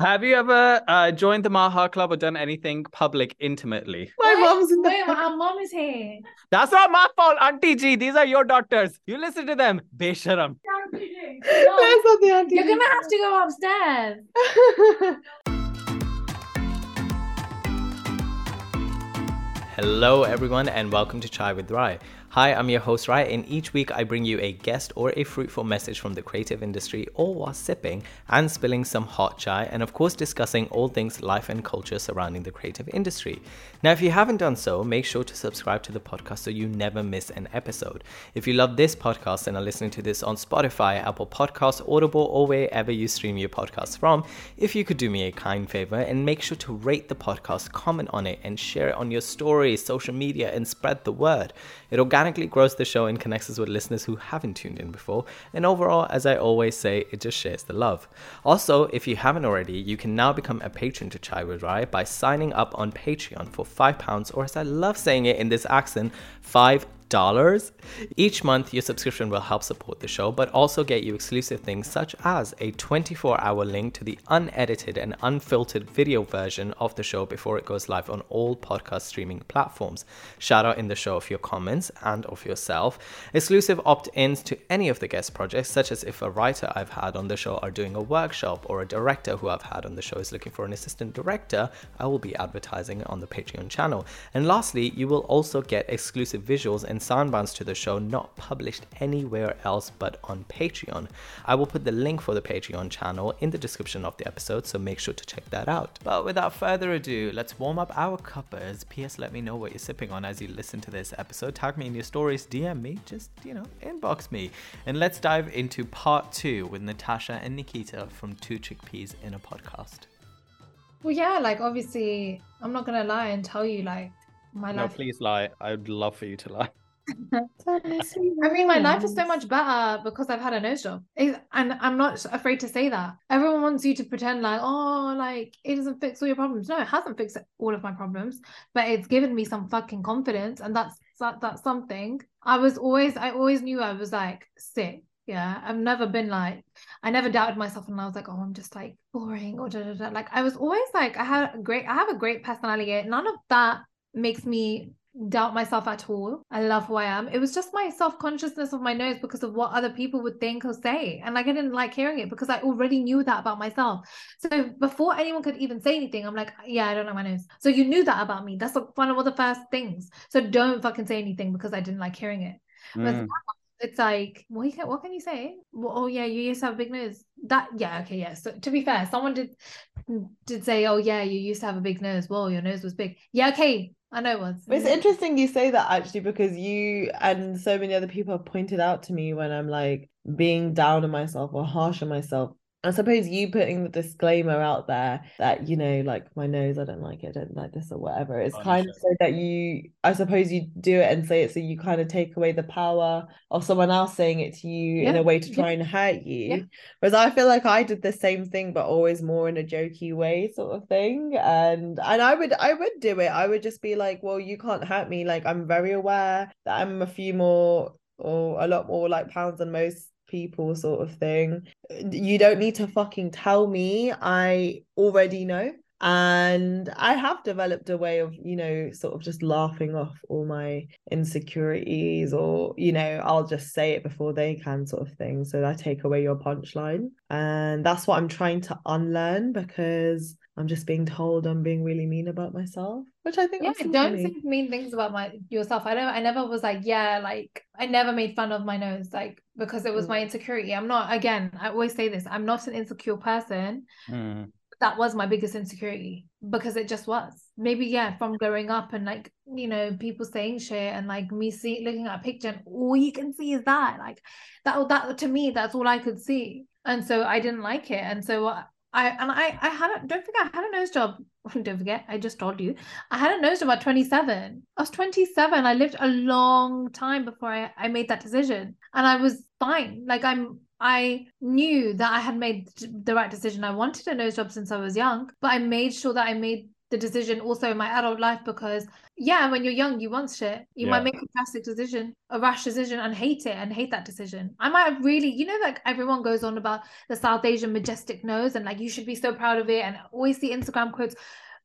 Have you ever uh, joined the Mile High Club or done anything public intimately? My Wait, mom's in the Wait, our mom is here. That's not my fault, Auntie G. These are your doctors. You listen to them. Besharam. Mom, That's not the auntie. You're gonna have to go upstairs. Hello, everyone, and welcome to Chai with Rai. Hi, I'm your host Rai, and each week I bring you a guest or a fruitful message from the creative industry, all while sipping and spilling some hot chai, and of course discussing all things life and culture surrounding the creative industry. Now, if you haven't done so, make sure to subscribe to the podcast so you never miss an episode. If you love this podcast and are listening to this on Spotify, Apple Podcasts, Audible, or wherever you stream your podcasts from, if you could do me a kind favor and make sure to rate the podcast, comment on it, and share it on your stories, social media, and spread the word. It organically grows the show and connects us with listeners who haven't tuned in before. And overall, as I always say, it just shares the love. Also, if you haven't already, you can now become a patron to Chai with Rai by signing up on Patreon for £5, or as I love saying it in this accent, 5 dollars. Each month, your subscription will help support the show, but also get you exclusive things such as a 24 hour link to the unedited and unfiltered video version of the show before it goes live on all podcast streaming platforms. Shout out in the show of your comments and of yourself. Exclusive opt ins to any of the guest projects, such as if a writer I've had on the show are doing a workshop or a director who I've had on the show is looking for an assistant director, I will be advertising on the Patreon channel. And lastly, you will also get exclusive visuals and soundbands to the show not published anywhere else but on Patreon. I will put the link for the Patreon channel in the description of the episode, so make sure to check that out. But without further ado, let's warm up our cuppers. P.S. Let me know what you're sipping on as you listen to this episode. Tag me in your stories, DM me, just, you know, inbox me. And let's dive into part two with Natasha and Nikkita from Two Chickpeas in a Podcast. Well, yeah, like obviously, I'm not gonna lie and tell you like my No, life. please lie. I would love for you to lie. I mean, my life is so much better because I've had a nose job, It- and I'm not afraid to say that. Everyone wants you to pretend like, oh, like it doesn't fix all your problems. No, it hasn't fixed all of my problems, but it's given me some fucking confidence, and that's that, that's something. I was always, I always knew I was like sick. Yeah, I've never been like, I never doubted myself, and I was like, oh, I'm just like boring or da, da, da. like I was always like, I had a great, I have a great personality. None of that makes me doubt myself at all. I love who I am. It was just my self consciousness of my nose because of what other people would think or say. And like I didn't like hearing it because I already knew that about myself. So before anyone could even say anything, I'm like, yeah, I don't like my nose. So you knew that about me. That's like one of the first things. So don't fucking say anything because I didn't like hearing it. But Mm. it's like, what, can, what can you say? Well, oh yeah, you used to have a big nose. That yeah, okay, yeah. So to be fair, someone did did say, oh yeah, you used to have a big nose. Whoa, your nose was big. Yeah, okay, I know was. It's interesting you say that actually because you and so many other people have pointed out to me when I'm like being down on myself or harsh on myself. I suppose you putting the disclaimer out there that, you know, like my nose, I don't like it, I don't like this or whatever. It's kind of so that you, I suppose you do it and say it so you kind of take away the power of someone else saying it to you in a way to yeah. try and hurt you. Yeah. Whereas I feel like I did the same thing, but always more in a jokey way, sort of thing. And and I would I would do it. I would just be like, well, you can't hurt me. Like I'm very aware that I'm a few more or a lot more like pounds than most people, sort of thing. You don't need to fucking tell me. I already know. And I have developed a way of, you know, sort of just laughing off all my insecurities, or, you know, I'll just say it before they can, sort of thing. So I take away your punchline. And that's what I'm trying to unlearn because I'm just being told I'm being really mean about myself, which I think yeah, don't funny. say mean things about my yourself. I don't I never was like, yeah, like I never made fun of my nose, like because it was my insecurity. I'm not again, I always say this, I'm not an insecure person. Mm. That was my biggest insecurity because it just was. Maybe, yeah, from growing up and like, you know, people saying shit and like me see looking at a picture and all you can see is that. Like that that to me, that's all I could see. And so I didn't like it. And so I and I I had a don't forget I had a nose job. Don't forget, I just told you. I had a nose job at 27. I was 27. I lived a long time before I, I made that decision. And I was fine. Like I'm I knew that I had made the right decision. I wanted a nose job since I was young, but I made sure that I made the decision also in my adult life because yeah, when you're young, you want shit. You Yeah. might make a drastic decision, a rash decision, and hate it and hate that decision. I might have really, you know, like everyone goes on about the South Asian majestic nose and like you should be so proud of it, and always see Instagram quotes.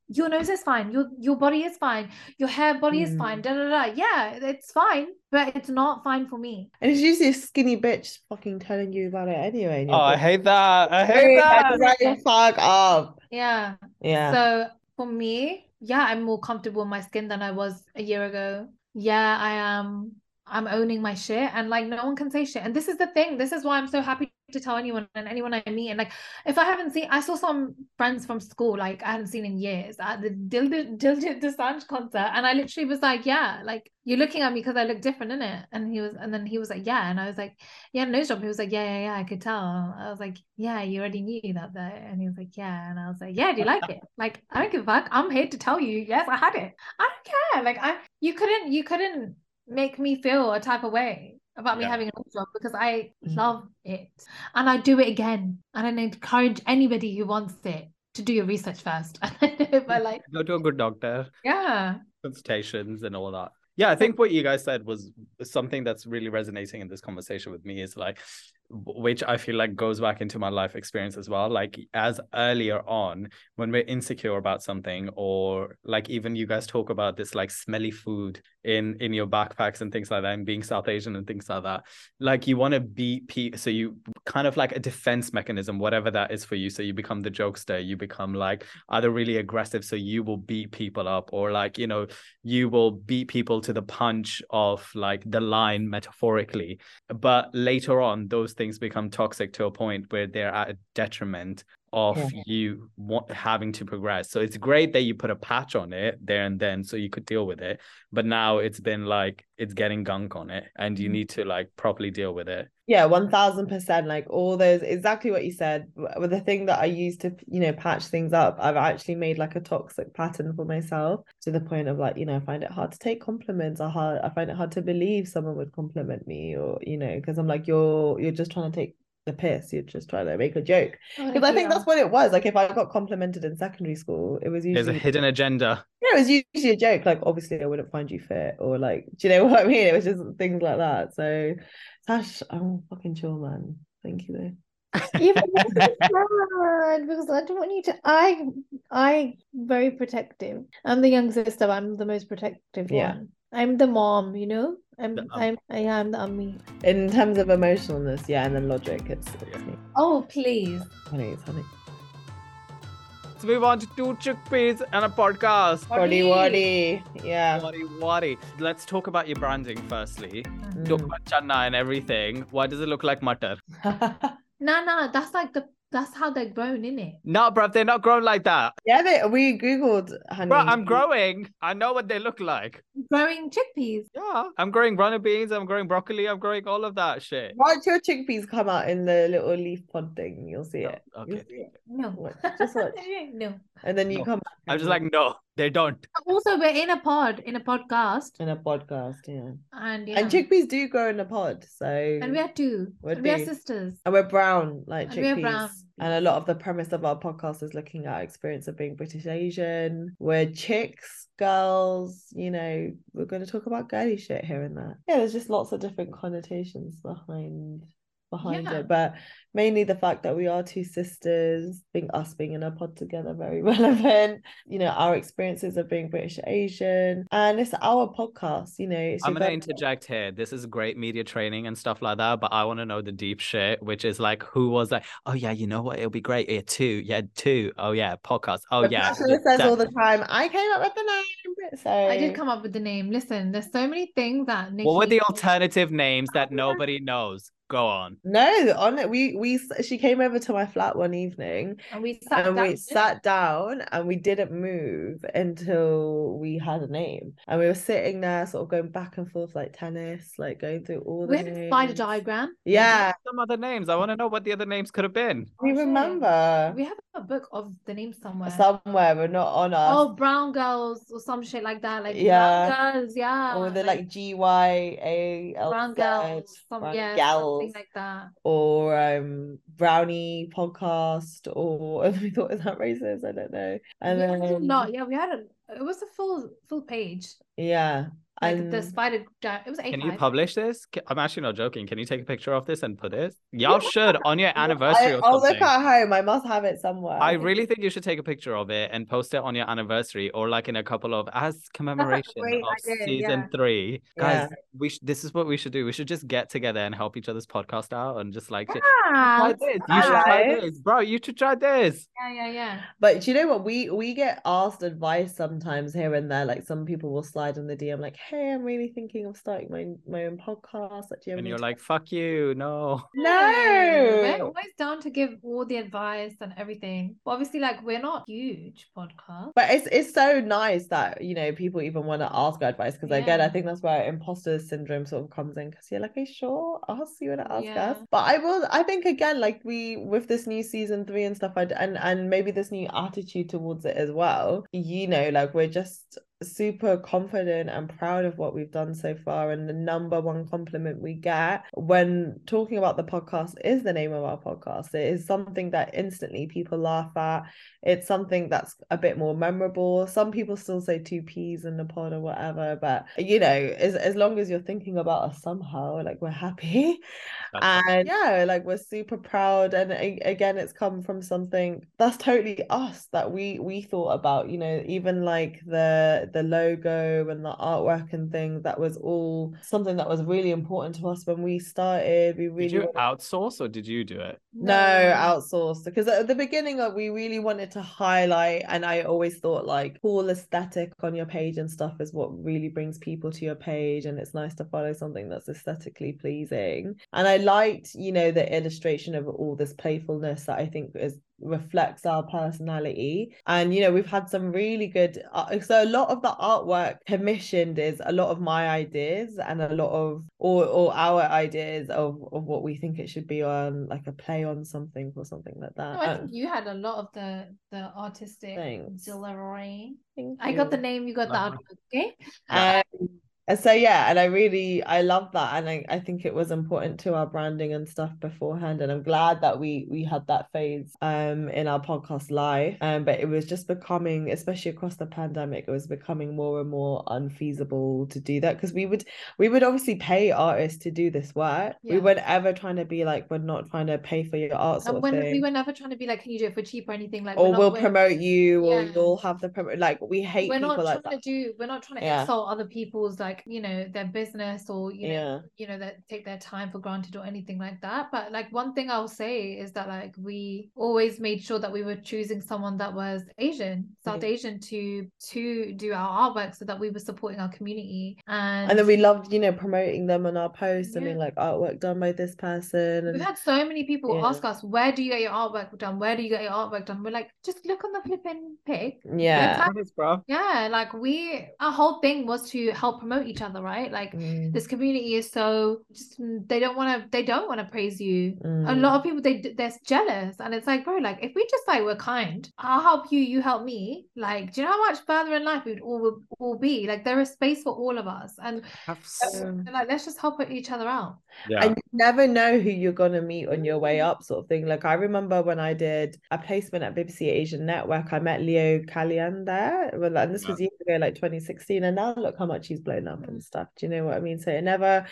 Your nose is fine. Your your body is fine. Your hair body is Mm. fine. Da da da. Yeah, it's fine, but it's not fine for me. And it's usually a skinny bitch fucking telling you about it anyway. and you're Oh, I hate that. I hate "Hey, that. that's like, fuck up. Yeah. Yeah. So for me, yeah, I'm more comfortable in my skin than I was a year ago. Yeah, I am. I'm owning my shit, and like no one can say shit. And this is the thing. This is why I'm so happy to tell anyone and anyone I meet. And like, if I haven't seen, I saw some friends from school like I hadn't seen in years at the Diljit Dosanjh concert, and I literally was like, yeah, like you're looking at me because I look different, innit? And he was, and then he was like, yeah, and I was like, yeah, no job. He was like, yeah, yeah, yeah, I could tell. I was like, yeah, you already knew that, though. And he was like, yeah, and I was like, yeah, do you like it? Like, I don't give a fuck. I'm here to tell you, yes, I had it. I don't care. Like, I, you couldn't, you couldn't make me feel a type of way about me having a nose job because I Mhm. love it and I do it again. And I encourage anybody who wants it to do your research first. but like, Go to a good doctor. yeah, consultations and all that. Yeah, I think what you guys said was something that's really resonating in this conversation with me is like, which I feel like goes back into my life experience as well. Like, as earlier on, when we're insecure about something, or like even you guys talk about this like smelly food in in your backpacks and things like that, and being South Asian and things like that, like you want to beat people, so you kind of like a defense mechanism, whatever that is for you. So you become the jokester, you become like either really aggressive, so you will beat people up, or like you know you will beat people to the punch of like the line metaphorically but later on those things become toxic to a point where they're at a detriment of Yeah. you want, having to progress so it's great that you put a patch on it there and then so you could deal with it but now it's been like it's getting gunk on it and you Mhm. need to like properly deal with it Yeah, one thousand percent. Like all those, exactly what you said. With the thing that I use to, you know, patch things up, I've actually made like a toxic pattern for myself to the point of like, you know, I find it hard to take compliments. I hard, I find it hard to believe someone would compliment me, or you know, because I'm like, you're you're just trying to take the piss. You're just trying to make a joke. Oh, because I think that's what it was. Like if I got complimented in secondary school, it was usually there's a hidden agenda yeah, it was usually a joke. Like, obviously, I wouldn't find you fit, or like, do you know what I mean? It was just things like that. So, Sash, I'm fucking chill, man. Thank you, though. Even sad because I don't want you to. I I very protective. I'm the young sister. I'm the most protective Yeah. one. I'm the mom. You know. I'm The um. I'm I am the ummi. In terms of emotionalness, yeah, and then logic, it's, it's me. Oh please. Honey, it's honey. let's move on to two chickpeas and a podcast Waddy waddy. Yeah. Waddy waddy. Let's talk about your branding firstly. Mm. Dukka channa and everything. Why does it look like mutter? No, no, that's like the that's how they're grown, in it? No, bruv, they're not grown like that. yeah, they, we googled honey. Bro, I'm growing. I know what they look like. Growing chickpeas. Yeah, I'm growing runner beans. I'm growing broccoli. I'm growing all of that shit. Watch your chickpeas come out in the little leaf pod thing. You'll see it. Oh, You'll okay. see it. No. Just watch. no. And then you No. come back. I'm just like, no, they don't. Also, we're in a pod, in a podcast, in a podcast, yeah. and yeah. And chickpeas do grow in a pod, so and we are two. We're And we are sisters. And we're brown, like And we're chickpeas. brown. And a lot of the premise of our podcast is looking at our experience of being British Asian. We're chicks, girls, you know, we're going to talk about girly shit here and there. Yeah, there's just lots of different connotations behind behind Yeah. it. But mainly the fact that we are two sisters, being us being in a pod together, very relevant. You know, our experiences of being British Asian. And it's our podcast, you know. It's I'm gonna interject here. This is great media training and stuff like that, but I want to know the deep shit, which is like, who was like, oh yeah, you know what? It'll be great. Yeah, two, yeah, two. Oh yeah, podcast. Oh But yeah. Pasha says that- all the time, I came up with the name. So I did come up with the name. Listen, there's so many things that Nikki. What were the alternative names that nobody knows? Go on. No, on it. We we she came over to my flat one evening And we sat and down. we sat down and we didn't move until we had a name. And we were sitting there, sort of going back and forth like tennis, like going through all the We had a spider diagram. Yeah, Some other names. I want to know what the other names could have been. we remember We have a book of the name somewhere. somewhere, but not on us. Oh, brown girls or some shit like that. Like Yeah. brown girls, yeah. or the like G Y A L brown Z, girls. Some brown yeah, gals. Something like that. or um brownie podcast or we thought is that racist? I don't know. And then lot. Yeah, we had a. It was a full full page. yeah. Like and the spider. Di- It was A Can you publish this? I'm actually not joking. Can you take a picture of this and put it? Y'all should on your anniversary I, or I'll look something. at home. I must have it somewhere. I really think you should take a picture of it and post it on your anniversary or like in a couple of as commemoration great of idea, season yeah. three. Guys, Yeah. we sh- this is what we should do. We should just get together and help each other's podcast out and just like try this. You should try this. Bro, you should try this. yeah, yeah, yeah. But you know what? We we get asked advice sometimes here and there. Like some people will slide in the DM, like, "Hey, I'm really thinking of starting my my own podcast." Like, you and you're like, fuck you, no. No. We're always down to give all the advice and everything. But obviously, like we're not huge podcast. But it's it's so nice that you know people even want to ask our advice because again, I think that's where imposter syndrome sort of comes in because you're like, "Are you sure? Us? You want to ask Yeah. us?" But I will. I think again, like we with this new season three and stuff, I and and maybe this new attitude towards it as well. You know, like we're just super confident and proud of what we've done so far and the number one compliment we get when talking about the podcast is the name of our podcast. It is something that instantly people laugh at. It's something that's a bit more memorable. Some people still say two peas in the pod or whatever but you know as, as long as you're thinking about us somehow like we're happy. That's and yeah like we're super proud. And again it's come from something that's totally us that we we thought about you know even like the the logo and the artwork and things that was all something that was really important to us when we started. We really Did you wanted- outsource or did you do it? no, outsourced because at the beginning uh, we really wanted to highlight and I always thought like cool aesthetic on your page and stuff is what really brings people to your page and it's nice to follow something that's aesthetically pleasing. And I liked you know the illustration of all this playfulness that I think is reflects our personality and you know we've had some really good uh, so a lot of the artwork commissioned is a lot of my ideas and a lot of or or our ideas of of what we think it should be on like a play on something or something like that No, I Um, you had a lot of the the artistic Thanks. delivery. I got the name, you got the output. Okay. Um, so yeah and i really i love that and I, I think it was important to our branding and stuff beforehand and i'm glad that we we had that phase um in our podcast live um but it was just becoming especially across the pandemic it was becoming more and more unfeasible to do that because we would we would obviously pay artists to do this work. We weren't ever trying to be like we're not trying to pay for your art sort And of when thing. we were never trying to be like, can you do it for cheap or anything? Like or not- we'll promote you or you'll have the promote like we hate we're people not like trying that. to do we're not trying to Yeah. insult other people's like you know their business or you know yeah you know that take their time for granted or anything like that but like one thing i'll say is that like we always made sure that we were choosing someone that was asian south asian to to do our artwork so that we were supporting our community and, and then we loved you know promoting them on our posts and being Yeah. like artwork done by this person We've and had so many people Yeah. ask us, where do you get your artwork done? Where do you get your artwork done? We're like, just look on the flipping pic. yeah Let's Thanks, bro. Yeah, like we, our whole thing was to help promote each other, right? Like Mm, this community is so just mm, they don't want to they don't want to praise you. A mm. lot of people they they're jealous. And it's like bro like if we just like were kind i'll help you you help me. Like do you know how much further in life we'd all would all be? Like there is space for all of us. And Have Um, like let's just help each other out. Yeah. and you never know who you're gonna meet on your way up sort of thing. Like i remember when i did a placement at bbc asian network i met leo Kalyan there and this was years ago like 2016 and now look how much he's blown up and stuff. Do you know what i mean? So it never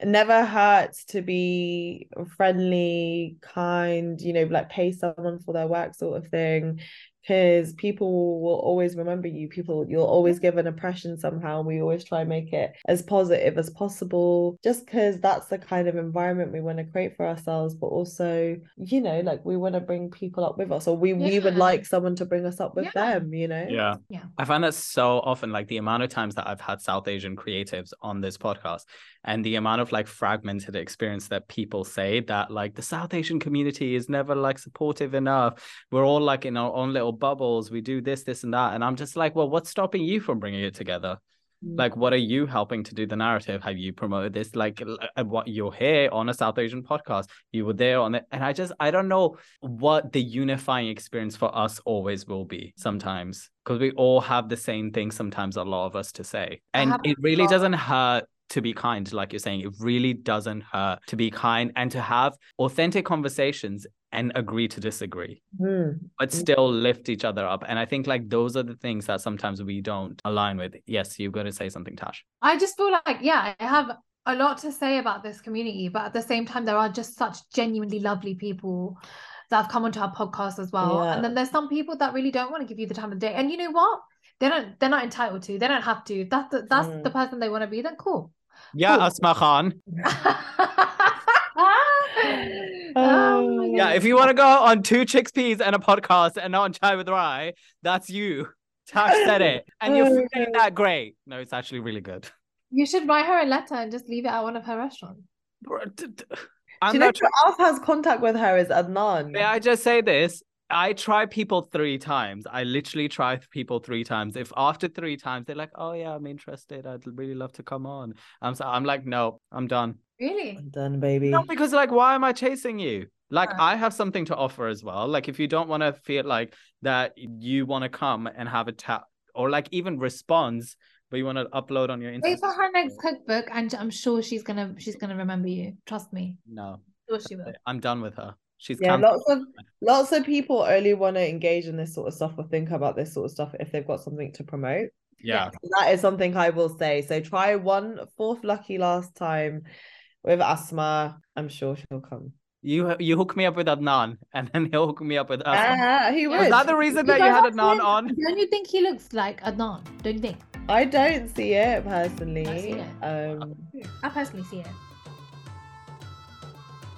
it never hurts to be friendly kind you know like pay someone for their work sort of thing because people will always remember you people you'll always give an impression somehow and we always try and make it as positive as possible just because that's the kind of environment we want to create for ourselves but also you know like we want to bring people up with us or we we would like someone to bring us up with Yeah. them you know Yeah. Yeah. I find that so often, like the amount of times that I've had South Asian creatives on this podcast and the amount of like fragmented experience that people say that like the South Asian community is never like supportive enough. We're all like in our own little bubbles. We do this, this, and that. And I'm just like, well, what's stopping you from bringing it together? Mm. Like, what are you helping to do the narrative? Have you promoted this? Like, uh, what you're here on a South Asian podcast, you were there on it, and I just I don't know what the unifying experience for us always will be. Sometimes because we all have the same thing. Sometimes a lot of us to say, and it really doesn't hurt to be kind, like you're saying. It really doesn't hurt to be kind and to have authentic conversations and agree to disagree, Hmm. but still lift each other up. And I think like those are the things that sometimes we don't align with. Yes, you've got to say something, Tash. I just feel like, yeah, I have a lot to say about this community, but at the same time, there are just such genuinely lovely people that have come onto our podcast as well. Yeah. And then there's some people that really don't want to give you the time of day. And you know what? They don't. They're not entitled to. They don't have to. If that's the, that's Mm. the person they want to be, then cool. Yeah, Cool. Asma Khan. oh Yeah, if you want to go on two chickpeas and a podcast and not on Chai with Rai, that's you. Tash said it. And your food ain't that great. No, it's actually really good. you should write her a letter and just leave it at one of her restaurants. D- Do I'm you know not who else has contact with her is Adnan. May I just say this? I try people three times. I literally try people three times. If after three times they're like, "Oh yeah, I'm interested. I'd really love to come on," I'm so I'm like, "No, I'm done." Really? I'm done, baby. No, because like, why am I chasing you? Like, Yeah. I have something to offer as well. Like, if you don't want to feel like that, you want to come and have a chat or like even response, but you want to upload on your Instagram. Wait for her next cookbook, and I'm sure she's gonna she's gonna remember you. Trust me. No, Sure she will. I'm done with her. She's Yeah, cancelled. lots of lots of people only want to engage in this sort of stuff or think about this sort of stuff if they've got something to promote. yeah. That is something I will say. So try one fourth lucky last time with Asma. I'm sure she'll come. You you hook me up with Adnan, and then he'll hook me up with us. Ah, he Was Was would. that the reason You that you had are Adnan friends. on? Don't you think he looks like Adnan? Don't you think? I don't see it personally. I see it. Um, I personally see it.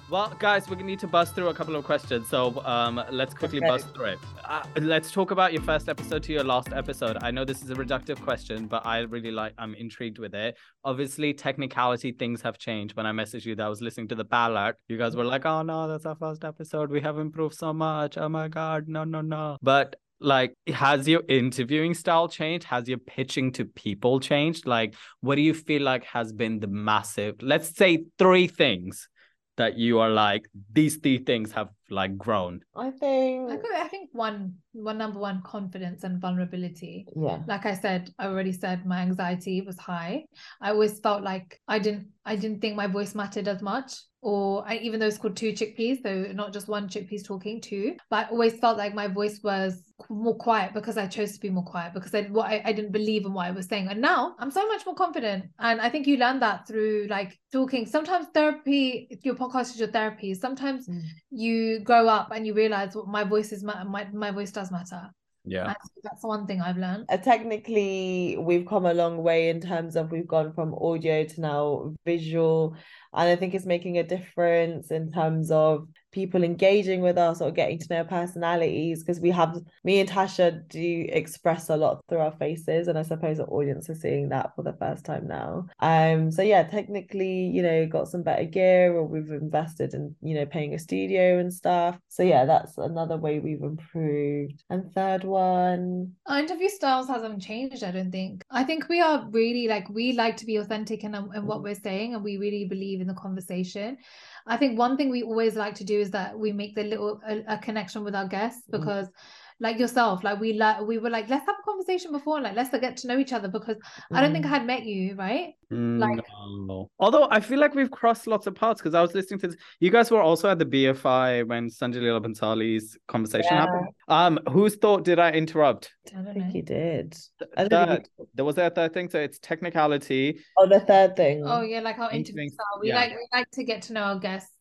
Well, guys, we need to bust through a couple of questions. So um, let's quickly Okay. bust through it. Uh, let's talk about your first episode to your last episode. I know this is a reductive question, but I really like, I'm intrigued with it. Obviously, technicality things have changed. When I messaged you that I was listening to the ballot, you guys were like, oh no, that's our first episode. We have improved so much. Oh my God, no, no, no. But like, has your interviewing style changed? Has your pitching to people changed? Like, what do you feel like has been the massive, let's say three things that you are like these three things have like grown I think I, could, I think one one number one confidence and vulnerability. yeah. Like I said, I already said my anxiety was high. I always felt like I didn't I didn't think my voice mattered as much. Or I, even though it's called two chickpeas, so not just one chickpeas talking, two. But I always felt like my voice was more quiet because I chose to be more quiet because I what I, I didn't believe in what I was saying. And now I'm so much more confident. And I think you learn that through like talking. Sometimes therapy, your podcast is your therapy. Sometimes Mm. you grow up and you realize what my voice is ma- my my voice does matter. yeah And that's one thing I've learned. Uh, technically we've come a long way in terms of we've gone from audio to now visual and i think it's making a difference in terms of people engaging with us or getting to know personalities because we have me and tasha do express a lot through our faces and i suppose the audience are seeing that for the first time now um so yeah technically you know got some better gear or we've invested in you know paying a studio and stuff so yeah that's another way we've improved and third one Our interview styles hasn't changed, I don't think. I think we are really like we like to be authentic in, in what we're saying and we really believe in the conversation. I think one thing we always like to do is that we make the little a, a connection with our guests Mm. Because like yourself, like we like we were like, let's have a conversation before, like let's get to know each other because I don't think I Mm. had met you, right? Like- no. although i feel like we've crossed lots of paths because i was listening to this you guys were also at the bfi when sanjay Leela Bhansali's conversation Yeah. happened um whose thought did i interrupt I I don't think know. you did. I don't think that there was that third thing so it's technicality Oh, the third thing. Oh yeah, like our interview Interviewing- style. We yeah. like we like to get to know our guests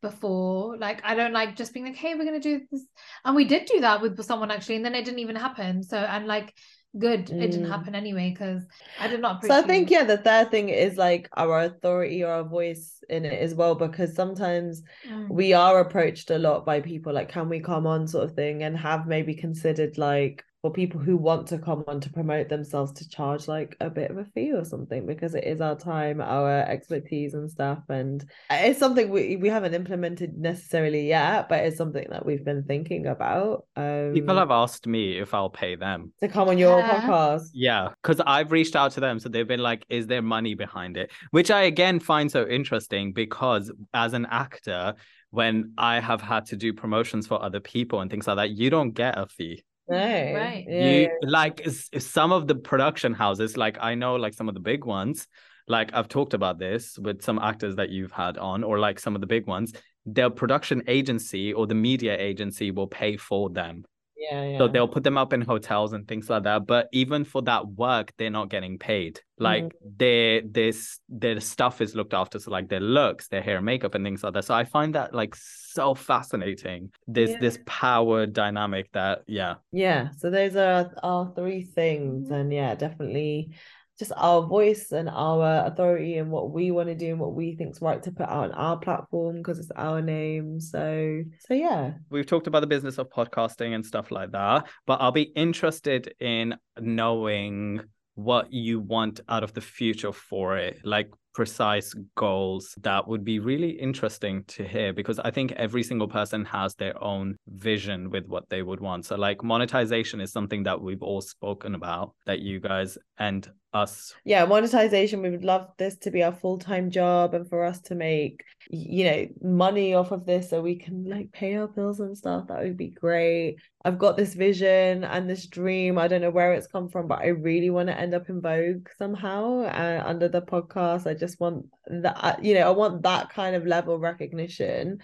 before. Like I don't like just being like, hey, we're gonna do this. And we did do that with someone actually, and then it didn't even happen. So and like good, it didn't Mm. happen anyway because I did not So I think yeah, the third thing is like our authority or our voice in it as well, because sometimes Mm. we are approached a lot by people like, can we come on sort of thing, and have maybe considered like for people who want to come on to promote themselves to charge like a bit of a fee or something because it is our time, our expertise and stuff, and it's something we we haven't implemented necessarily yet, but it's something that we've been thinking about. Um, people have asked me if i'll pay them to come on your Yeah. podcast. Yeah, because I've reached out to them. So they've been like, is there money behind it? Which I again find so interesting because as an actor, when I have had to do promotions for other people and things like that, you don't get a fee. No, Right. yeah, you like some of the production houses, like I know like some of the big ones, like I've talked about this with some actors that you've had on, or like some of the big ones, their production agency or the media agency will pay for them. Yeah, yeah. So they'll put them up in hotels and things like that. But even for that work, they're not getting paid. Like Mm-hmm. their this their stuff is looked after. So like their looks, their hair, makeup, and things like that. So I find that like so fascinating. This Yeah. this power dynamic that yeah. Yeah, so those are our three things, and yeah, definitely just our voice and our authority and what we want to do and what we think's right to put out on our platform because it's our name. So, so yeah, We've talked about the business of podcasting and stuff like that, but I'll be interested in knowing what you want out of the future for it, like precise goals. That would be really interesting to hear because I think every single person has their own vision with what they would want. So, like, monetization is something that we've all spoken about, that you guys and us yeah, monetization. We would love this to be our full-time job and for us to make, you know, money off of this so we can like pay our bills and stuff. That would be great. I've got this vision and this dream. I don't know where it's come from, but I really want to end up in Vogue somehow uh, under the podcast. I just want that, you know, I want that kind of level recognition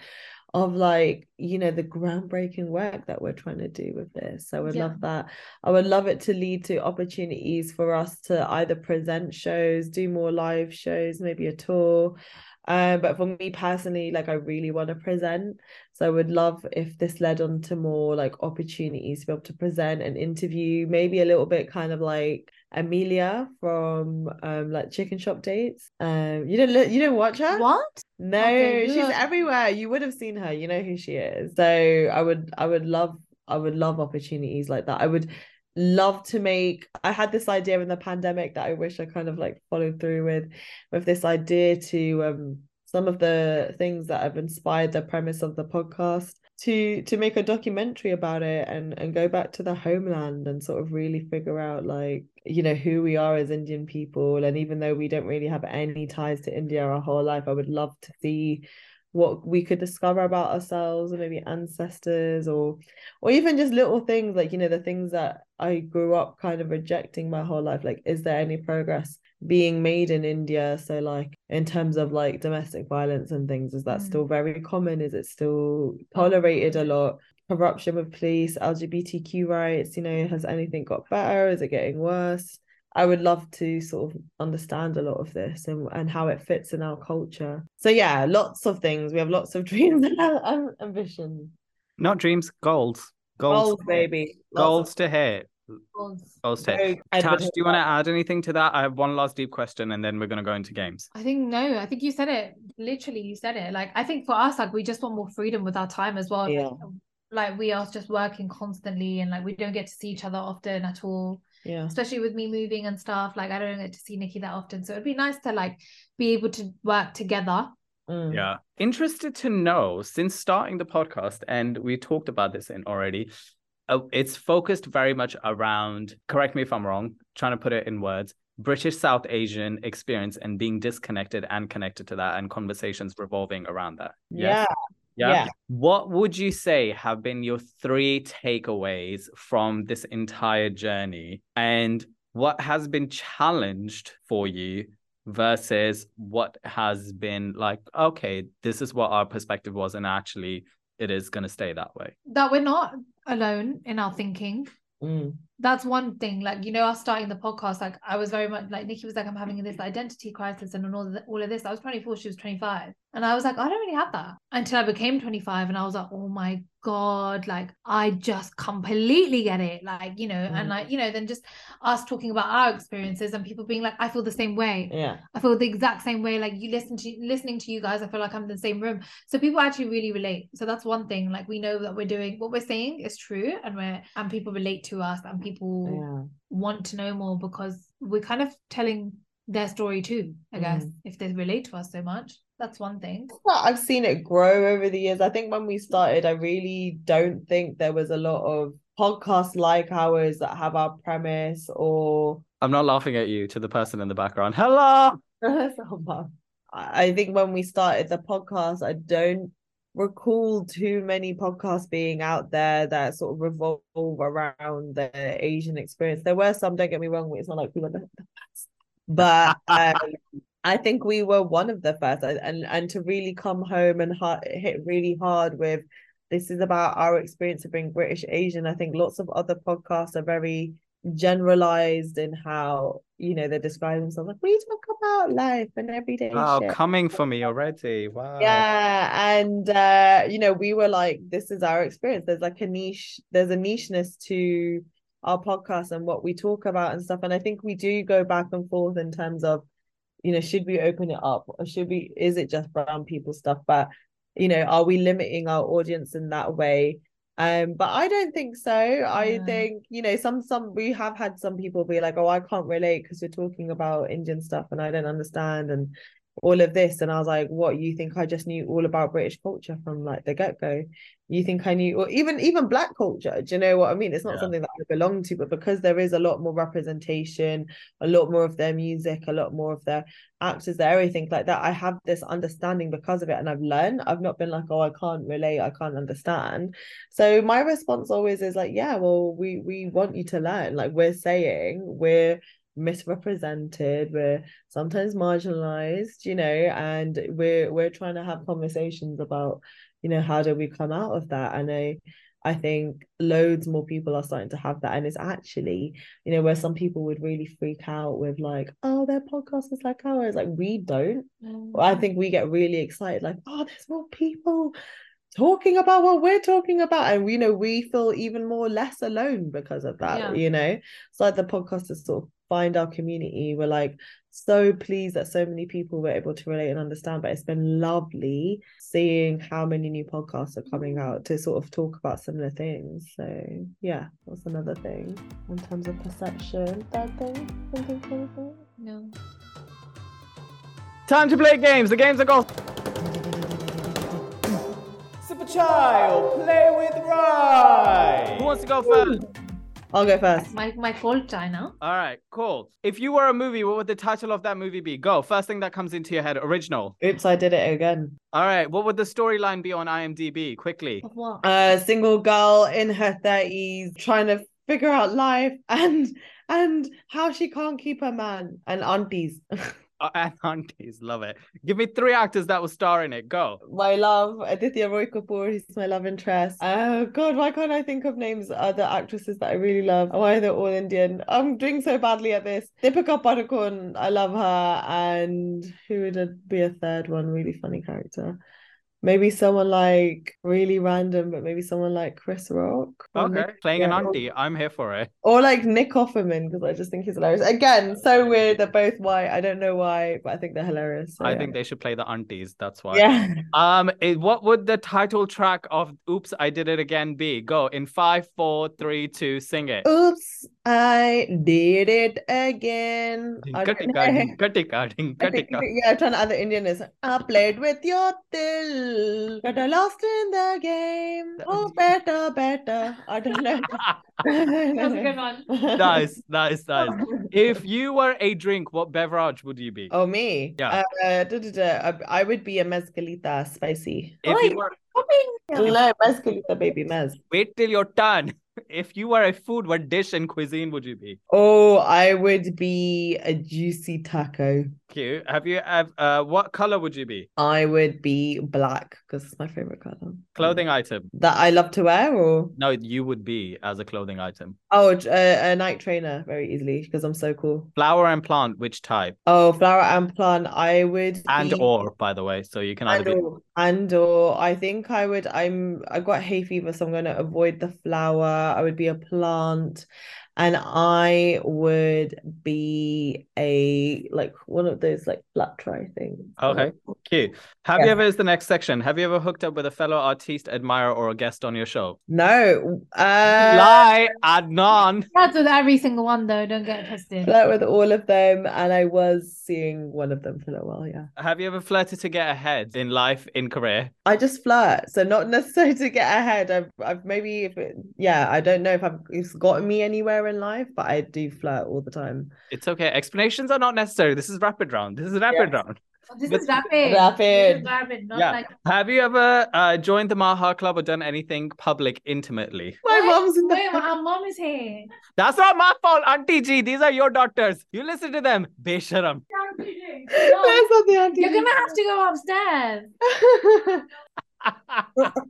of like, you know, the groundbreaking work that we're trying to do with this. So I would Yeah. love that. I would love it to lead to opportunities for us to either present shows, do more live shows, maybe a tour. Um, but for me personally, like I really want to present. So I would love if this led on to more like opportunities to be able to present and interview, maybe a little bit kind of like Amelia from um like Chicken Shop Dates. Um, you don't li- you don't watch her? What? No, Okay, she's everywhere. You would have seen her. You know who she is. So I would I would love I would love opportunities like that. I would love to make I had this idea in the pandemic that I wish I kind of like followed through with with this idea to um some of the things that have inspired the premise of the podcast to to make a documentary about it and and go back to the homeland and sort of really figure out like you know who we are as Indian people. And even though we don't really have any ties to India our whole life I would love to see what we could discover about ourselves or maybe ancestors or or even just little things like you know the things that I grew up kind of rejecting my whole life like is there any progress being made in India? So like in terms of like domestic violence and things is that Mm. still very common? Is it still tolerated a lot? Corruption with police LGBTQ rights you know has anything got better? Is it getting worse I would love to sort of understand a lot of this and, and how it fits in our culture. So yeah, lots of things. We have lots of dreams and ambitions. not dreams, goals. Goals, Goals, baby. Lots goals to hit. Goals. Goals to hit. very Tash, do you want to add anything to that? I have one last deep question and then we're going to go into games. I think no, I think you said it. Literally, you said it. Like I think for us, like we just want more freedom with our time as well. Yeah. Like we are just working constantly and like we don't get to see each other often at all. Yeah. Especially with me moving and stuff. Like I don't get to see Nikki that often. So it'd be nice to like be able to work together. Mm. Yeah. Interested to know since starting the podcast, and we talked about this in already, uh, it's focused very much around, correct me if I'm wrong, trying to put it in words, British South Asian experience and being disconnected and connected to that and conversations revolving around that. Yeah. Yeah. Yeah. What would you say have been your three takeaways from this entire journey? And what has been challenged for you versus what has been like, okay, this is what our perspective was, and actually it is going to stay that way? That we're not alone in our thinking. Mm. That's one thing. Like, you know, us starting the podcast, like I was very much like Nikki was like, I'm having this identity crisis and all of, the, all of this. I was 24, she was 25. And I was like, I don't really have that until I became 25. And I was like, oh my God, like I just completely get it. Like, you know, and Mm. like, you know, then just us talking about our experiences and people being like, I feel the same way. Yeah. I feel the exact same way. Like you listen to listening to you guys, I feel like I'm in the same room. So people actually really relate. So that's one thing. Like we know that we're doing what we're saying is true, and we're and people relate to us, and people Yeah. want to know more because we're kind of telling their story too. I guess Mm. if they relate to us so much, that's one thing. Well, I've seen it grow over the years. I think when we started, I really don't think there was a lot of podcasts like ours that have our premise or I'm not laughing at you to the person in the background. Hello. I I think when we started the podcast, I don't recall too many podcasts being out there that sort of revolve around the Asian experience. There were some, don't get me wrong, it's not like we were the, the best. But um, I think we were one of the first, and and to really come home and hard, hit really hard with this is about our experience of being British Asian. I think lots of other podcasts are very generalized in how you know they describe themselves like we talk about life and everyday oh shit. coming for me already wow yeah and uh you know we were like this is our experience there's like a niche there's a nicheness to our podcast and what we talk about and stuff and i think we do go back and forth in terms of you know should we open it up or should we is it just brown people stuff? But you know are we limiting our audience in that way? Um but i don't think so. Yeah. i think you know some some we have had some people be like oh i can't relate because you're talking about indian stuff and i don't understand and all of this and i was like what you think i just knew all about british culture from like the get-go? You think i knew or even even black culture do you know what i mean? It's not yeah. something that i belong to but because there is a lot more representation a lot more of their music a lot more of their actors there everything like that i have this understanding because of it and i've learned. I've not been like oh i can't relate i can't understand. So my response always is like yeah well we we want you to learn. Like we're saying we're misrepresented we're sometimes marginalized you know and we're we're trying to have conversations about you know how do we come out of that? And i i think loads more people are starting to have that. And it's actually you know where some people would really freak out with like oh their podcast is like ours. Like we don't. Mm. i think we get really excited like oh there's more people talking about what we're talking about. And you know we feel even more less alone because of that yeah. you know? It's like the podcast is sort of find our community. We're like so pleased that so many people were able to relate and understand. But it's been lovely seeing how many new podcasts are coming out to sort of talk about similar things. So yeah, that's another thing in terms of perception. That thing, No. Time to play games. The games are gone. Sip a child, play with Rai. Who wants to go first? I'll go first. My my fault, China. All right, cool. If you were a movie, what would the title of that movie be? Go. First thing that comes into your head. Original. Oops, I did it again. All right. What would the storyline be on IMDb? Quickly. Of what? A single girl in her thirties trying to figure out life and and how she can't keep her man and aunties. Uh, and aunties, love it. Give me three actors that will star in it. Go. My love, Aditya Roy Kapoor. He's my love interest. Oh God, why can't I think of names other actresses that I really love? Why are they're all Indian? I'm doing so badly at this. Deepika Padukone, I love her. And who would be a third one? Really funny character maybe someone like really random, but maybe someone like Chris Rock. Okay, Nick, playing yeah, an auntie. Or, I'm here for it. Or like Nick Offerman because I just think he's hilarious. Again, so weird. They're both white. I don't know why, but I think they're hilarious. So, I yeah. think they should play the aunties. That's why. Yeah. Um, what would the title track of "Oops, I Did It Again" be? Go in five, four, three, two. Sing it. Oops, I did it again. Katika, katika, katika. Yeah, trying to add the Indian is I played with your till, but I lost in the game. Oh, better, better. I don't know. That's a good one. nice, nice, nice. If you were a drink, what beverage would you be? Oh, me? Yeah. Uh, da, da, da. I, I would be a mezcalita, spicy. If you were... No, mezcalita, baby, mez. Wait till your turn if you were a food, what dish and cuisine would you be? Oh, I would be a juicy taco. Cute. Have you have uh what color would you be? I would be black because it's my favorite color. Clothing item that I love to wear, or no, you would be as a clothing item. Oh, a, a Nike trainer very easily because I'm so cool. Flower and plant, which type? Oh, flower and plant. I would and be... or by the way, so you can either and or, and or I think I would. I'm I got hay fever, so I'm going to avoid the flower. I would be a plant and I would be a like one of those like flat try things. Okay, cute. Have yeah. you ever is the next section? Have you ever hooked up with a fellow artiste, admirer, or a guest on your show? No. Uh Lie, Adnan. That's with every single one though. Don't get twisted. Flirt with all of them, and I was seeing one of them for a little while. Yeah. Have you ever flirted to get ahead in life, in career? I just flirt, so not necessarily to get ahead. I've, I've maybe if it, yeah, I don't know if I've it's gotten me anywhere in life, but I do flirt all the time. It's okay. Explanations are not necessary. This is rapid round. This is rapid yes. round. This But- is rapid. Rapid. This is rapid. Not yeah. like Have you ever uh, joined the Mile High Club or done anything public intimately? My Wait, mom's in the Wait, our mom is here. That's not my fault, Auntie G. These are your doctors. You listen to them. Besharam. No, That's not the auntie. you're gonna have to go upstairs.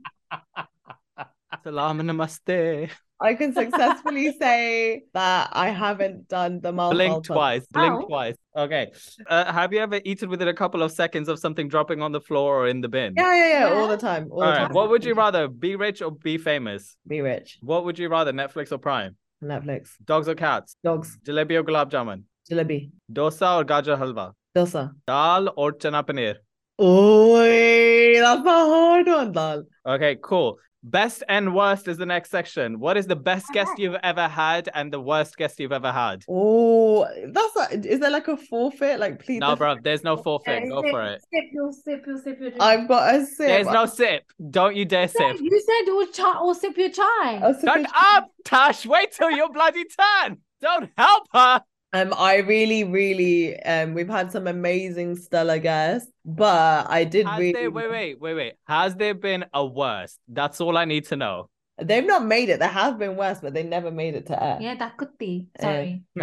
Salam and namaste. I can successfully say that I haven't done the Malhal Blink Club. twice. Blink Ow. twice. Okay. Uh, have you ever eaten within a couple of seconds of something dropping on the floor or in the bin? Yeah, yeah, yeah, all the time. All, All the right. time. What would you rather, be rich or be famous? Be rich. What would you rather, Netflix or Prime? Netflix. Dogs or cats? Dogs. Jalebi or gulab jamun? Jalebi. Dosa or gajar halwa? Dosa. Dal or chana paneer? Oh, that's a hard one, Dal. Okay, cool. Best and worst is the next section. What is the best uh-huh. guest you've ever had and the worst guest you've ever had? Oh, that's a, is there like a forfeit? Like, please. No, bro, there's no forfeit. Yeah, Go sip, for it. Sip your sip your sip your drink. I've got a sip. There's no sip. Don't you dare You said- sip. You said or chai or sip your chai. a sip Shut of- up, Tash. Wait till your bloody turn. Don't help her. Um, I really, really, um, we've had some amazing stellar guests, but I did Has really. there, wait, wait, wait, wait. Has there been a worst? That's all I need to know. They've not made it. There have been worse, but they never made it to air. Yeah, that could be. Sorry.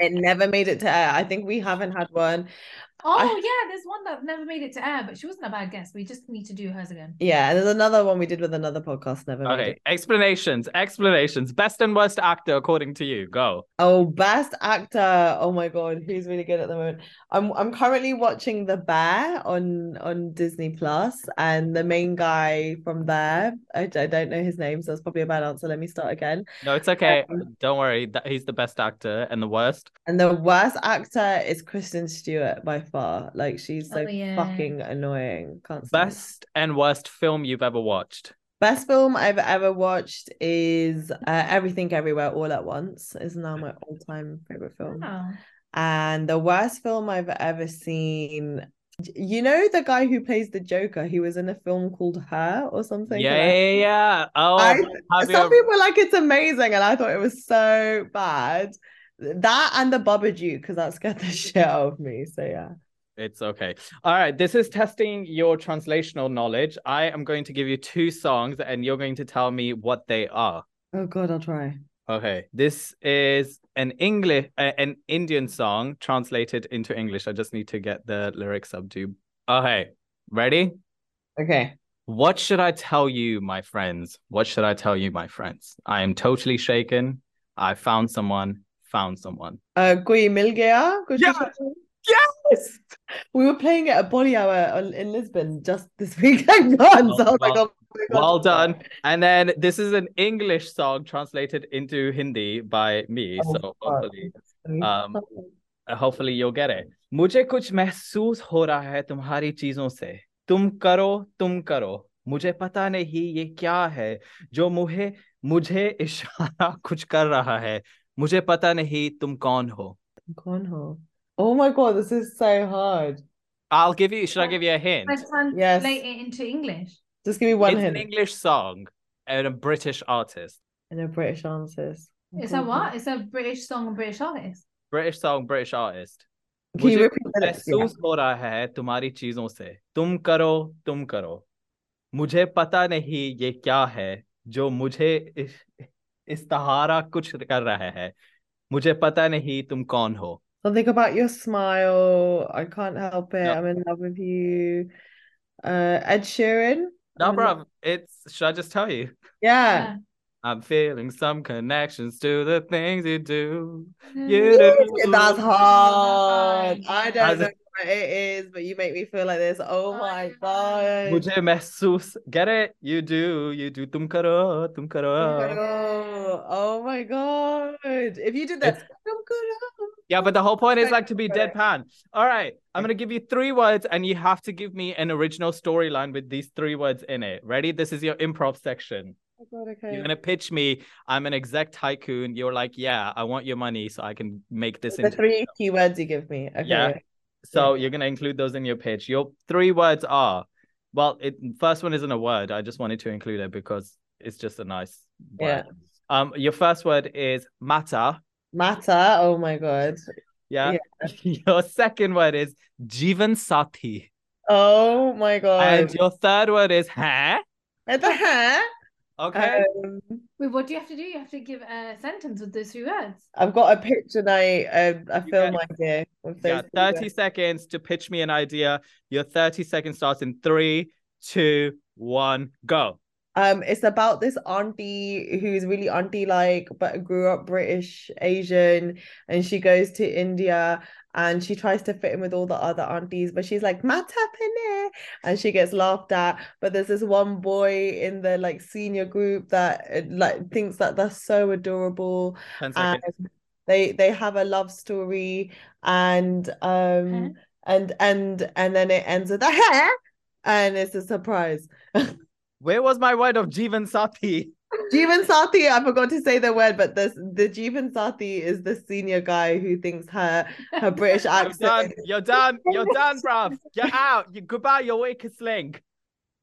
It never made it to air. I think we haven't had one. Oh I- yeah, there's one that never made it to air, but she wasn't a bad guest. We just need to do hers again. Yeah, and there's another one we did with another podcast. Never made okay, it. explanations, explanations. Best and worst actor according to you. Go. Oh, best actor. Oh my God, who's really good at the moment? I'm I'm currently watching The Bear on on Disney Plus, and the main guy from there, I, I don't know his name, so it's probably a bad answer. Let me start again. No, it's okay. Um, Don't worry. That he's the best actor and the worst. And the worst actor is Kristen Stewart by far. Like she's so Oh, yeah. fucking annoying. Can't stand her. Best and worst film you've ever watched. Best film I've ever watched is uh, Everything Everywhere All at Once. Is now my all-time favorite film. Oh. And the worst film I've ever seen, you know, the guy who plays the Joker, he was in a film called Her or something. Yeah, and yeah, yeah. Oh, I- have you Some people were like it's amazing, and I thought it was so bad. That and the Babadook, because that scared the shit out of me. So yeah. It's okay. All right. This is testing your translational knowledge. I am going to give you two songs and you're going to tell me what they are. Oh God, I'll try. Okay. This is an English, uh, an Indian song translated into English. I just need to get the lyrics up to. Okay. Ready? Okay. What should I tell you, my friends? What should I tell you, my friends? I am totally shaken. I found someone, found someone. Uh, Koi Mil Gaya. Kuch- Yes. We were playing at Body Hour in Lisbon just this weekend gone. So was like, Well- oh my God. Well done. And then this is an English song translated into Hindi by me. Oh, so hopefully, um, hopefully you'll get it. मुझे कुछ महसूस हो रहा है तुम्हारी चीज़ों से तुम करो तुम करो मुझे पता नहीं ये क्या है जो मुझे मुझे इशारा कुछ कर रहा है मुझे पता नहीं तुम कौन हो Gone home. Oh my God, this is so hard. I'll give you should I give you a hint? I translate Yes. it into English. Just give me one it's hint. an English song and a British artist. And a British answers. It's a what? It's a British song and British artist. British song, British artist. मुझे. महसूस हो रहा है तुम्हारी चीज़ों से तुम करो तुम करो मुझे पता नहीं ये क्या है जो मुझे istahara kuch kar raha hai. Mujhe pata nahi tum kaun ho. Something about your smile. I can't help it. No. I'm in love with you. Uh, Ed Sheeran. No, um, bro. It's should I just tell you? Yeah. I'm feeling some connections to the things you do. Mm. You do. That's hard. I don't know it- what it is, but you make me feel like this. Oh my yeah. God. मुझे महसूस get it you do you do तुम करो तुम करो Oh, oh my God. If you did that, I'm good. Yeah, but the whole point is like to be Correct. deadpan. All right, I'm gonna give you three words, and you have to give me an original storyline with these three words in it. Ready? This is your improv section. Oh God, okay. You're gonna pitch me. I'm an exec tycoon. You're like, yeah, I want your money so I can make this The into. three keywords you give me. Okay. Yeah. So you're gonna include those in your pitch. Your three words are, well, it first one isn't a word. I just wanted to include it because it's just a nice Yeah. Um, your first word is mata. Matter. Oh my God. Yeah. Your second word is Jivan Sathi. Oh my god. And your third word is huh? And the hair. Okay. Um, Wait, what do you have to do? You have to give a sentence with those three words. I've got a picture night, um, a You film get- idea yeah, 30 words. seconds to pitch me an idea. Your 30 seconds starts in three, two, one, go. Um, it's about this auntie who's really auntie like, but grew up British Asian, and she goes to India and she tries to fit in with all the other aunties, but she's like, Mata pene, and she gets laughed at. But there's this one boy in the like senior group that uh, like thinks that that's so adorable, and they they have a love story, and um and and and then it ends with a hair, and it's a surprise. Where was my word of Jivan Sathi? Jeevan Sathi, I forgot to say the word, but this the Jeevan Sathi is the senior guy who thinks her her British You're done. accent. You're done. You're done, bruv. Get out. You goodbye. Your weak link.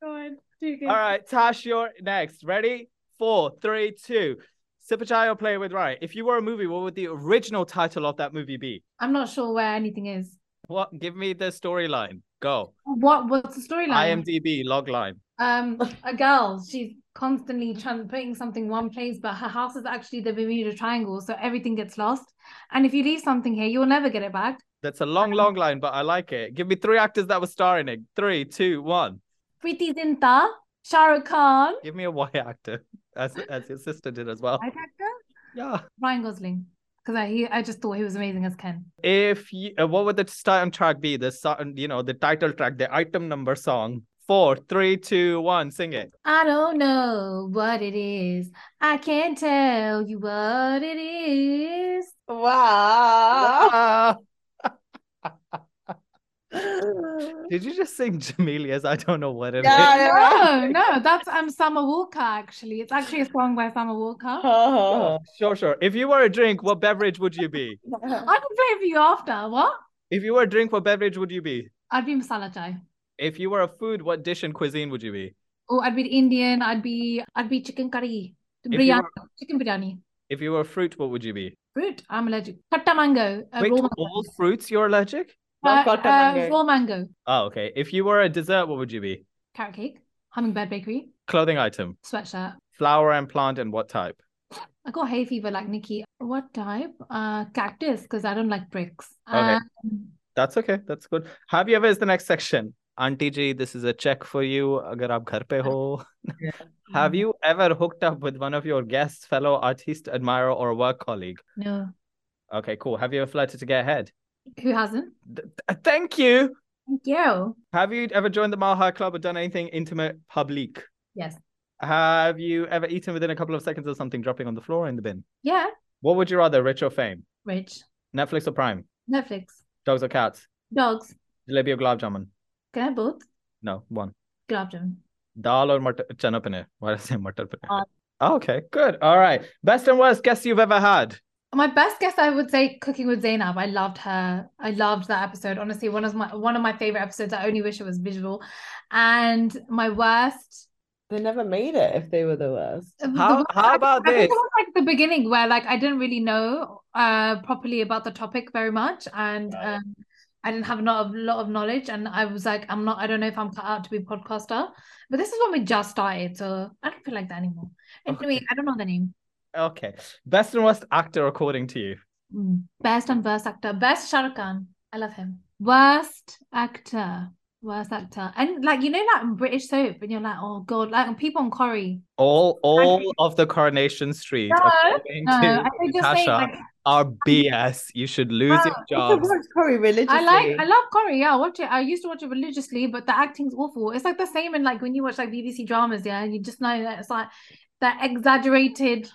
Go on, do good. All Rai, Tash, you're next. Ready? Four, three, two. Sip a chai play with right. If you were a movie, what would the original title of that movie be? I'm not sure where anything is. What? Give me the storyline. Go. What what's the storyline? IMDb logline. Um, a girl. She's constantly trying putting something one place, but her house is actually the Bermuda Triangle, so everything gets lost. And if you leave something here, you'll never get it back. That's a long, long line, but I like it. Give me three actors that were starring it. Three, two, one. Preity Zinta, Shah Rukh Khan, Give me a white actor, as as your sister did as well. white actor Yeah. Ryan Gosling, because I he, I just thought he was amazing as Ken. If you, uh, what would the starting track be? The song, you know, the title track, the item number song. Four, three, two, one. Sing it. I don't know what it is. I can't tell you what it is. Wow. Did you just sing Jamelia's? I don't know what it is. Yeah, No, no, that's um Summer Walker actually. It's actually a song by Summer Walker. Oh, sure, sure. If you were a drink, what beverage would you be? I can play it for you after. What? If you were a drink, what beverage would you be? I'd be masala chai. If you were a food, what dish and cuisine would you be? Oh, I'd be Indian. I'd be I'd be chicken curry. If you Biryani, were- chicken biryani. If you were a fruit, what would you be? Fruit. I'm allergic. Katta mango. Uh, Wait, raw mango. all fruits you're allergic? Not Uh, katta uh, mango. raw mango. Oh, okay. If you were a dessert, what would you be? Carrot cake. Hummingbird bakery. Clothing item, Sweatshirt. flower and plant, and what type? I got hay fever like Nikki. What type? Uh, cactus because I don't like bricks. Okay. Um, That's okay. That's good. Have you ever is the next section? Auntie Ji, this is a check for you. Agar aap ghar pe ho. Have mm-hmm. you ever hooked up with one of your guests, fellow artist, admirer, or work colleague? no. Okay, cool. Have you ever flirted to get ahead? Who hasn't? Th- th- thank you. Thank you. Have you ever joined the Mile High Club or done anything intimate public? Yes. Have you ever eaten within a couple of seconds of something dropping on the floor or in the bin? Yeah. What would you rather, rich or fame? Rich. Netflix or Prime? Netflix. Dogs or cats? Dogs. Jalebi or gulab jamun? Can I have both? No, one. Gulab jamun. Dal or matar, chana paneer? Why did I say matar paneer? Uh, Oh, okay, good. All right. Best and worst guests you've ever had? My best guest, I would say, cooking with Zainab. I loved her. I loved that episode. Honestly, one of my one of my favorite episodes. I only wish it was visual. And my worst. They never made it if they were the worst. the How- worst- how about I think this? it was like the beginning where like I didn't really know uh properly about the topic very much, and Right. um, I didn't have a lot of lot of knowledge, and I was like, I'm not. I don't know if I'm cut out to be a podcaster. But this is when we just started, so I don't feel like that anymore. Anyway, Okay. I don't know the name. Okay. Best and worst actor according to you? Mm. Best and worst actor. Best Shah Rukh Khan. I love him. Worst actor. Worst actor. And like you know, like British soap, and you're like, oh god, like people on Corey. All all of the Coronation Street, No, No, to I think just saying like are BS. You should lose No, your I used to jobs. watch Corey religiously. I like I love Corey. Yeah, I watch it. I used to watch it religiously, but the acting's awful. It's like the same in like when you watch like BBC dramas. Yeah, you just know that it's like that exaggerated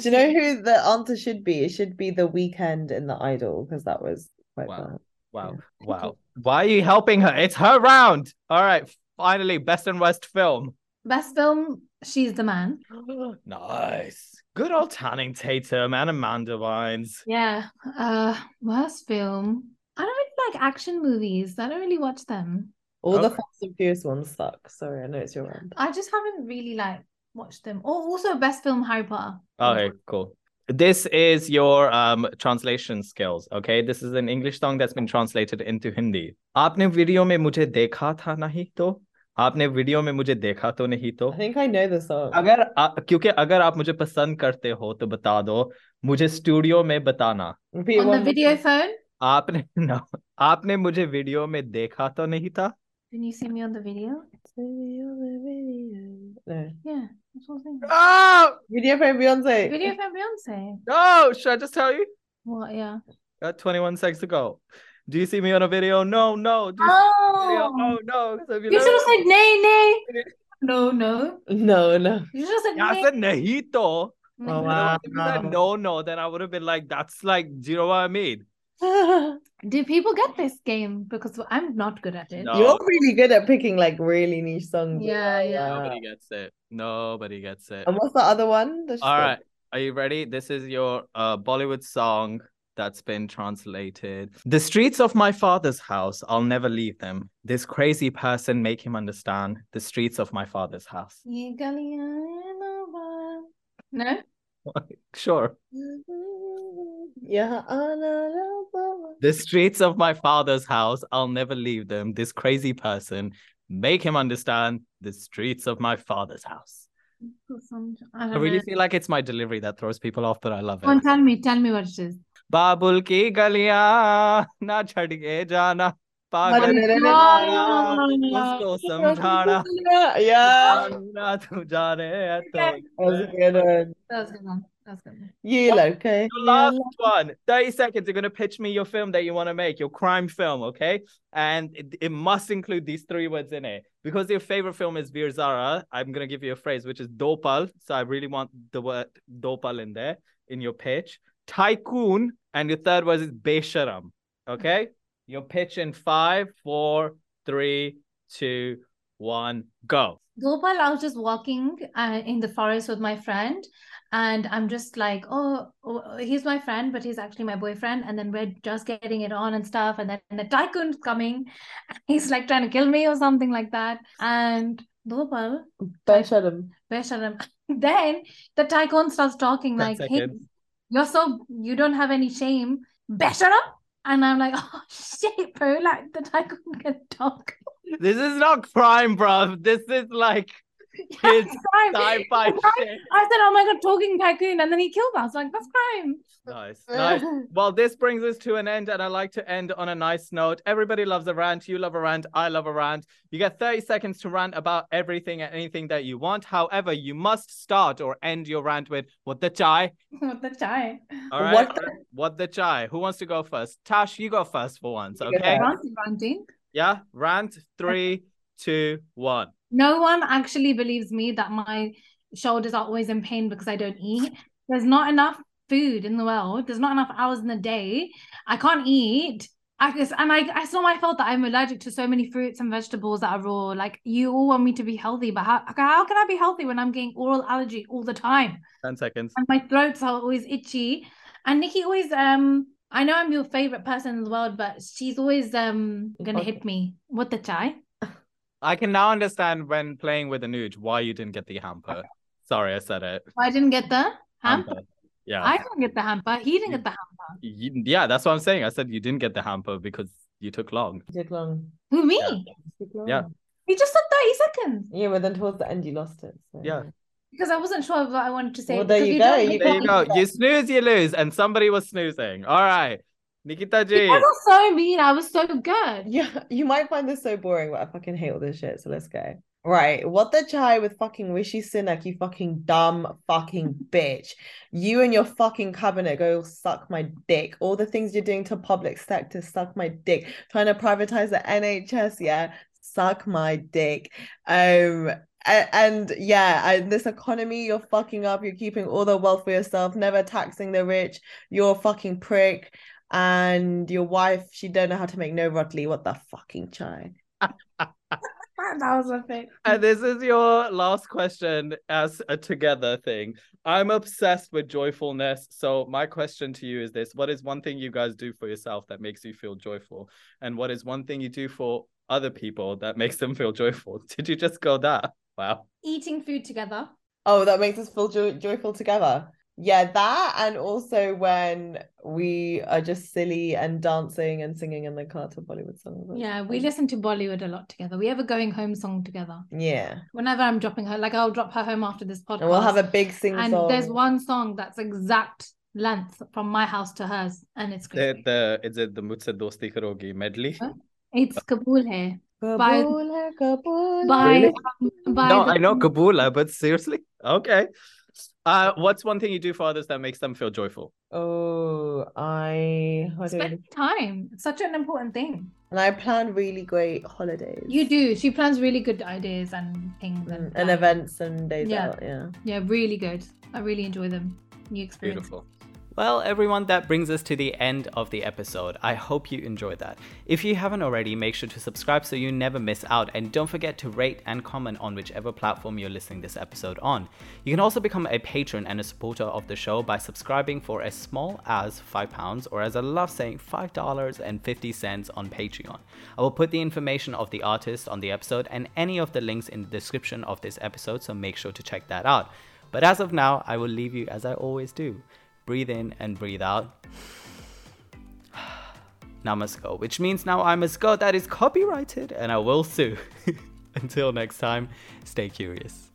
Do you know who the answer should be? It should be the Weeknd in the Idol because that was quite Wow. bad. Wow. Yeah. Wow. Why are you helping her? It's her round. All right. Finally, best and worst film. Best film. She's the man. nice good old Channing Tatum and Amanda Bynes. Yeah. Uh, worst film. I don't really like action movies. I don't really watch them. All okay. the Fast and Furious ones suck. Sorry, I know it's your one. I just haven't really like watched them. Oh, also best film Harry Potter. Okay, cool. This is your um translation skills, okay? This is an English song that's been translated into Hindi. आपने video में मुझे देखा था नहीं तो आपने video में मुझे देखा तो नहीं तो I think I know the song. अगर आ, क्योंकि अगर आप मुझे पसंद करते हो तो बता दो मुझे स्टूडियो में बताना Repeat On the one. video phone? आपने no, आपने मुझे वीडियो में देखा तो नहीं था Didn't you see me on the video? No. Yeah, that's what I'm saying. oh Video from Beyonce. Video from Beyonce. no should I just tell you What? Yeah. got 21 seconds to go do you see me on a video no no do you see me on a video? Oh, oh no so if you you should have said nay, nay. No, no. No, no. You should have said Yeah, I said nahi to Oh, No. wow. if you said no no then I would have been like that's like do you know what I mean Do people get this game? Because I'm not good at it. No. You're really good at picking like really niche songs. Yeah, yeah. nobody gets it nobody gets it And what's the other one? that she All said? right. Are you ready? This is your uh, Bollywood song that's been translated. The streets of my father's house, I'll never leave them. This crazy person, make him understand. The streets of my father's house. Ye galiyan nava- No? Sure. The streets of my father's house, I'll never leave them. This crazy person, make him understand. The streets of my father's house. I I really know. feel like it's my delivery that throws people off, but I love Come on, it. tell me, tell me what it is. बाबुल की गलिया ना छड़िए जाना पागल उसको समझाना। या तू जा रहे तो। ये लड़का है। The last one 30 seconds you're going to pitch me your film that you want to make your crime film okay? And it, it must include these three words in it. Because your favorite film is Veer-Zaara I'm going to give you a phrase which is dopal. So I really want the word dopal in there in your pitch tycoon and your third was is besharam okay your pitch in five four three two one go Gopal, I was just walking uh, in the forest with my friend, and I'm just like, oh, oh, he's my friend, but he's actually my boyfriend. And then we're just getting it on and stuff. And then the tycoon's coming. He's like trying to kill me or something like that. And Gopal, Besharam. Besharam. Then the tycoon starts talking 10 like, hey, seconds. You're so, you don't have any shame. Besharam. And I'm like, oh shit, bro, like the tycoon can talk. this is not crime bro. this is like kids Crime. sci-fi shit I said, "Oh my god, talking tycoon," and then he killed us. Like that's crime. Nice, nice. Well, this brings us to an end, and I like to end on a nice note. Everybody loves a rant. You love a rant. I love a rant. You get 30 seconds to rant about everything and anything that you want. However, you must start or end your rant with what the chai. what the chai? All right. What the- uh, What the chai? Who wants to go first? Tash, you go first for once. You Okay. Ranting, ranting. Yeah. Rant. Three, two, one. No one actually believes me that my shoulders are always in pain because I don't eat. There's not enough food in the world. There's not enough hours in the day. I can't eat. I guess, and I, it's not my fault that I'm allergic to so many fruits and vegetables that are raw. Like you all want me to be healthy, but how, how can I be healthy when I'm getting oral allergy all the time? 10 seconds. and my throats are always itchy. And Nikki always um I know I'm your favorite person in the world, but she's always um gonna hit me. What the chai? I can now understand when playing with Anuj why you didn't get the hamper. Sorry, I said it. I didn't get the hamper. Hamper. Yeah. I didn't get the hamper. He didn't get the hamper. You- yeah, that's what I'm saying. I said you didn't get the hamper because you took long. Took long. Who me? Yeah. Took long. Yeah. He just said 30 seconds. Yeah, but then towards the end you lost it. So. Yeah. Because I wasn't sure what I wanted to say. Well, there because you go. You There you go. You snooze, you lose, and somebody was snoozing. All right, Nikkita You G. guys are so mean. I was so good. Yeah, you might find this so boring, but I fucking hate all this shit. So let's go. Right, what the chai with fucking Rishi Sunak, you fucking dumb fucking bitch. You and your fucking cabinet go suck my dick. All the things you're doing to public sector, suck my dick. Trying to privatize the NHS, yeah, suck my dick. Um, a- and yeah, and this economy you're fucking up. You're keeping all the wealth for yourself, never taxing the rich. You're a fucking prick. And your wife, she don't know how to make no rotli. What the fucking chai? That was a thing. And this is your last question as a together thing. I'm obsessed with joyfulness. So, my question to you is this What is one thing you guys do for yourself that makes you feel joyful? And what is one thing you do for other people that makes them feel joyful? Did you just go that? Wow. Eating food together. Oh, that makes us feel jo- joyful together. Yeah, that and also when we are just silly and dancing and singing in the car to Bollywood songs. Yeah, we listen to Bollywood a lot together. We have a going home song together. Yeah. Whenever I'm dropping her, like I'll drop her home after this podcast. And we'll have a big sing and song. there's one song that's exact length from my house to hers, and it's The, great. the is it the Mujhse Dosti Karogi medley? Huh? It's Kabul Hai by- Kabul hai, Kabul by hai. Really? um, by No, the- I know Kabula, but seriously, okay. Uh, what's one thing you do for others that makes them feel joyful? Oh, I what do spend time. It's such an important thing. and I plan really great holidays. You do. She plans really good ideas and things Mm, and, and events and days Yeah. out. Yeah. Yeah, really good. I really enjoy them. New experience. Beautiful. Well, everyone, that brings us to the end of the episode. I hope you enjoyed that. If you haven't already, make sure to subscribe so you never miss out. And don't forget to rate and comment on whichever platform you're listening this episode on. You can also become a patron and a supporter of the show by subscribing for as small as £5 or as I love saying, $5.50 on Patreon. I will put the information of the artist on the episode and any of the links in the description of this episode, so make sure to check that out. But as of now, I will leave you as I always do. Breathe in and breathe out. go, which means now I must go. That is copyrighted and I will sue. Until next time, stay curious.